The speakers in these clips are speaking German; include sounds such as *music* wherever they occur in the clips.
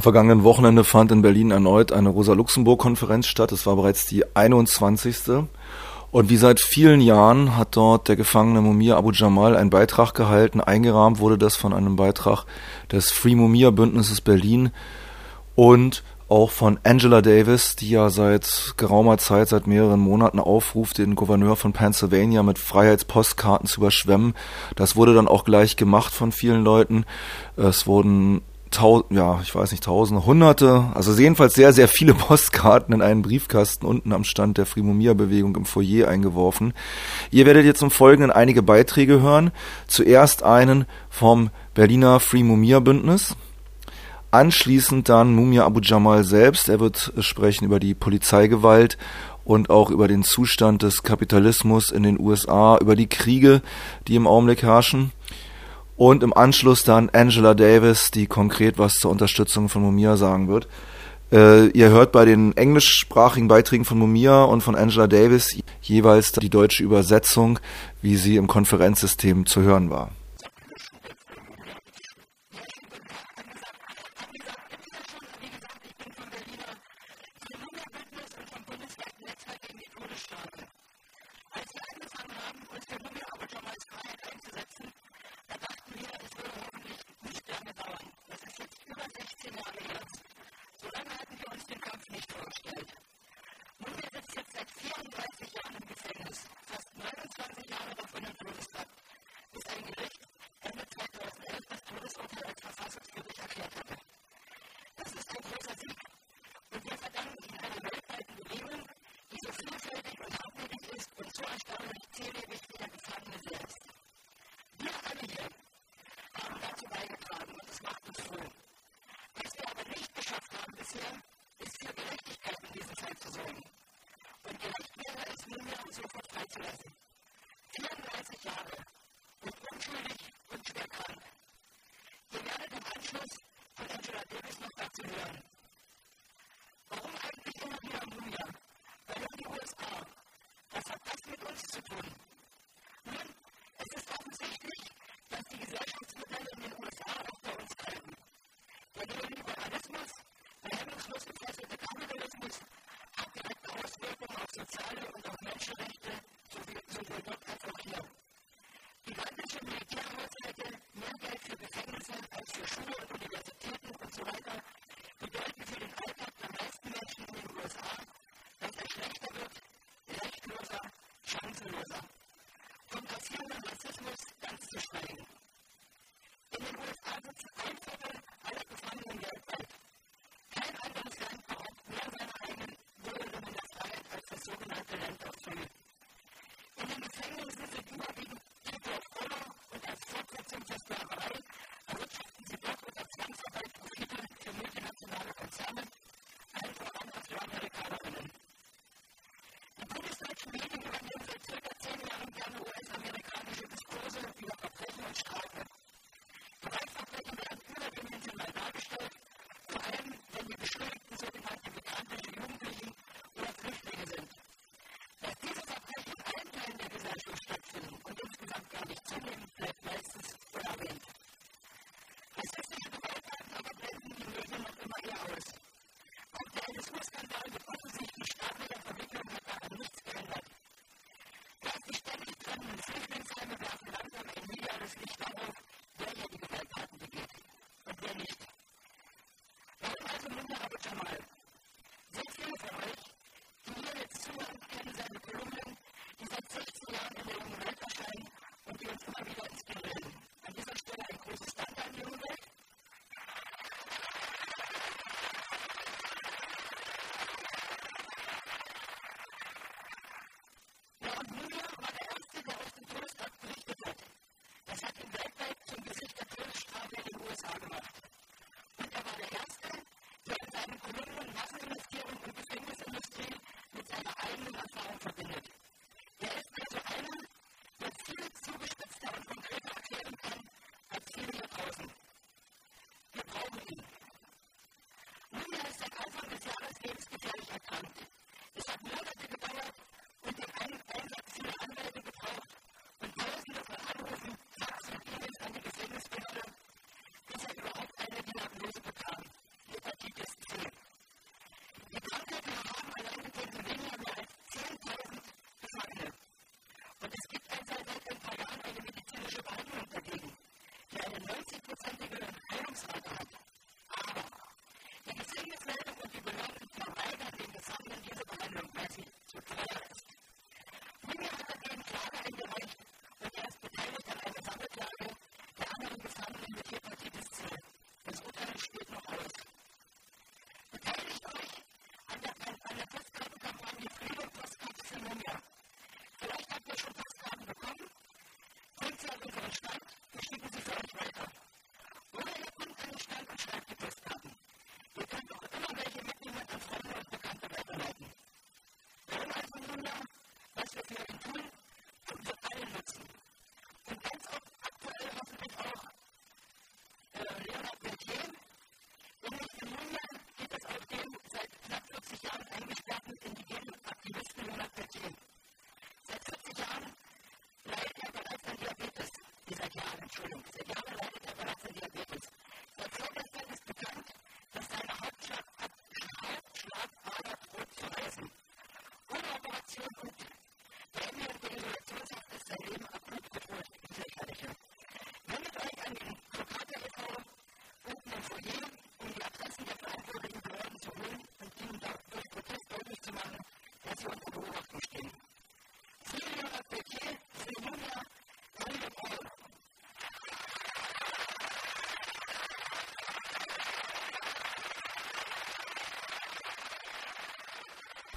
Am vergangenen Wochenende fand in Berlin erneut eine Rosa-Luxemburg-Konferenz statt. Es war bereits die 21. Und wie seit vielen Jahren hat dort der Gefangene Mumia Abu Jamal einen Beitrag gehalten. Eingerahmt wurde das von einem Beitrag des Free Mumia Bündnisses Berlin und auch von Angela Davis, die ja seit geraumer Zeit, seit mehreren Monaten aufruft, den Gouverneur von Pennsylvania mit Freiheitspostkarten zu überschwemmen. Das wurde dann auch gleich gemacht von vielen Leuten. Es wurden tausend, ja, ich weiß nicht, tausende, hunderte, also jedenfalls sehr, sehr viele *laughs* Postkarten in einen Briefkasten unten am Stand der Frimomia-Bewegung im Foyer eingeworfen. Ihr werdet jetzt im Folgenden einige Beiträge hören. Zuerst einen vom Berliner Frimomia-Bündnis. Anschließend dann Mumia Abu Jamal selbst. Er wird sprechen über die Polizeigewalt und auch über den Zustand des Kapitalismus in den USA, über die Kriege, die im Augenblick herrschen. Und im Anschluss dann Angela Davis, die konkret was zur Unterstützung von Mumia sagen wird. Äh, ihr hört bei den englischsprachigen Beiträgen von Mumia und von Angela Davis jeweils die deutsche Übersetzung, wie sie im Konferenzsystem zu hören war.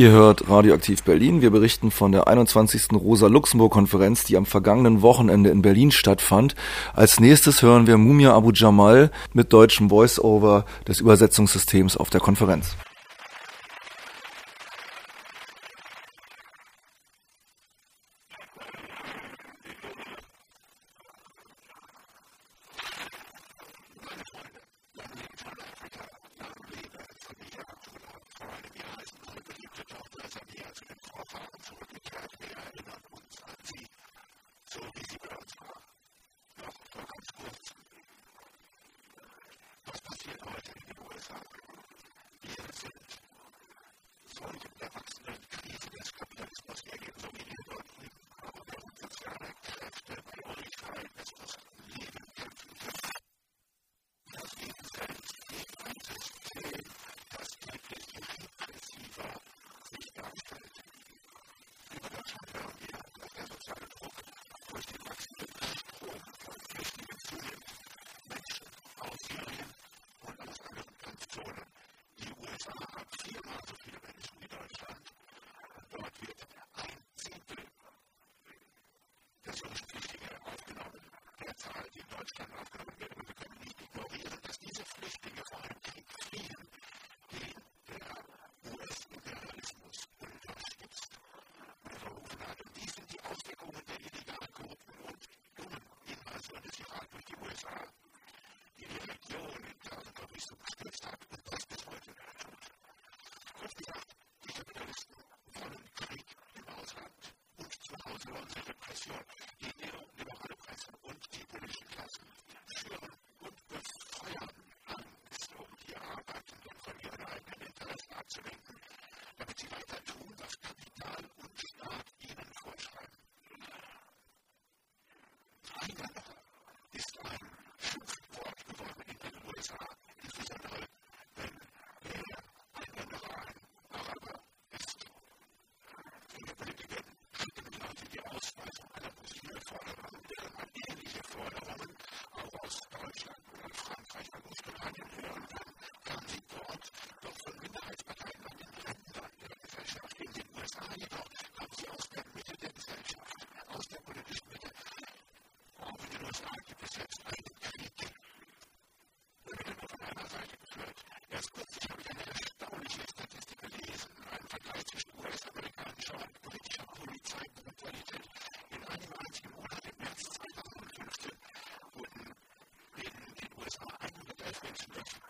Ihr hört Radioaktiv Berlin. Wir berichten von der 21. Rosa-Luxemburg-Konferenz, die am vergangenen Wochenende in Berlin stattfand. Als nächstes hören wir Mumia Abu Jamal mit deutschem Voice-Over des Übersetzungssystems auf der Konferenz. Vor allem als Black Lives Matter expression.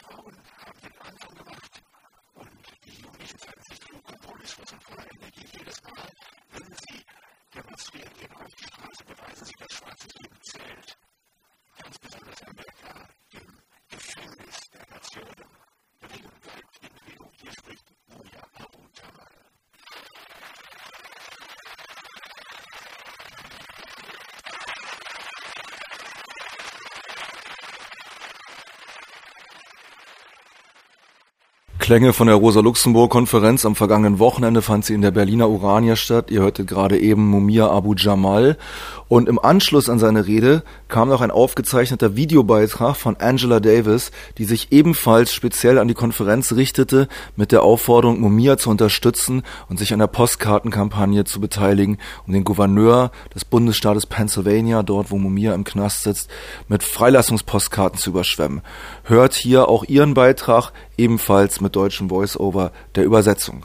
Frauen Klänge von der Rosa-Luxemburg-Konferenz am vergangenen Wochenende fand sie in der Berliner Urania statt. Ihr hörtet gerade eben Mumia Abu Jamal. Und im Anschluss an seine Rede kam noch ein aufgezeichneter Videobeitrag von Angela Davis, die sich ebenfalls speziell an die Konferenz richtete, mit der Aufforderung, Mumia zu unterstützen und sich an der Postkartenkampagne zu beteiligen, um den Gouverneur des Bundesstaates Pennsylvania, dort wo Mumia im Knast sitzt, mit Freilassungspostkarten zu überschwemmen. Hört hier auch ihren Beitrag, ebenfalls mit deutschem Voice-Over der Übersetzung.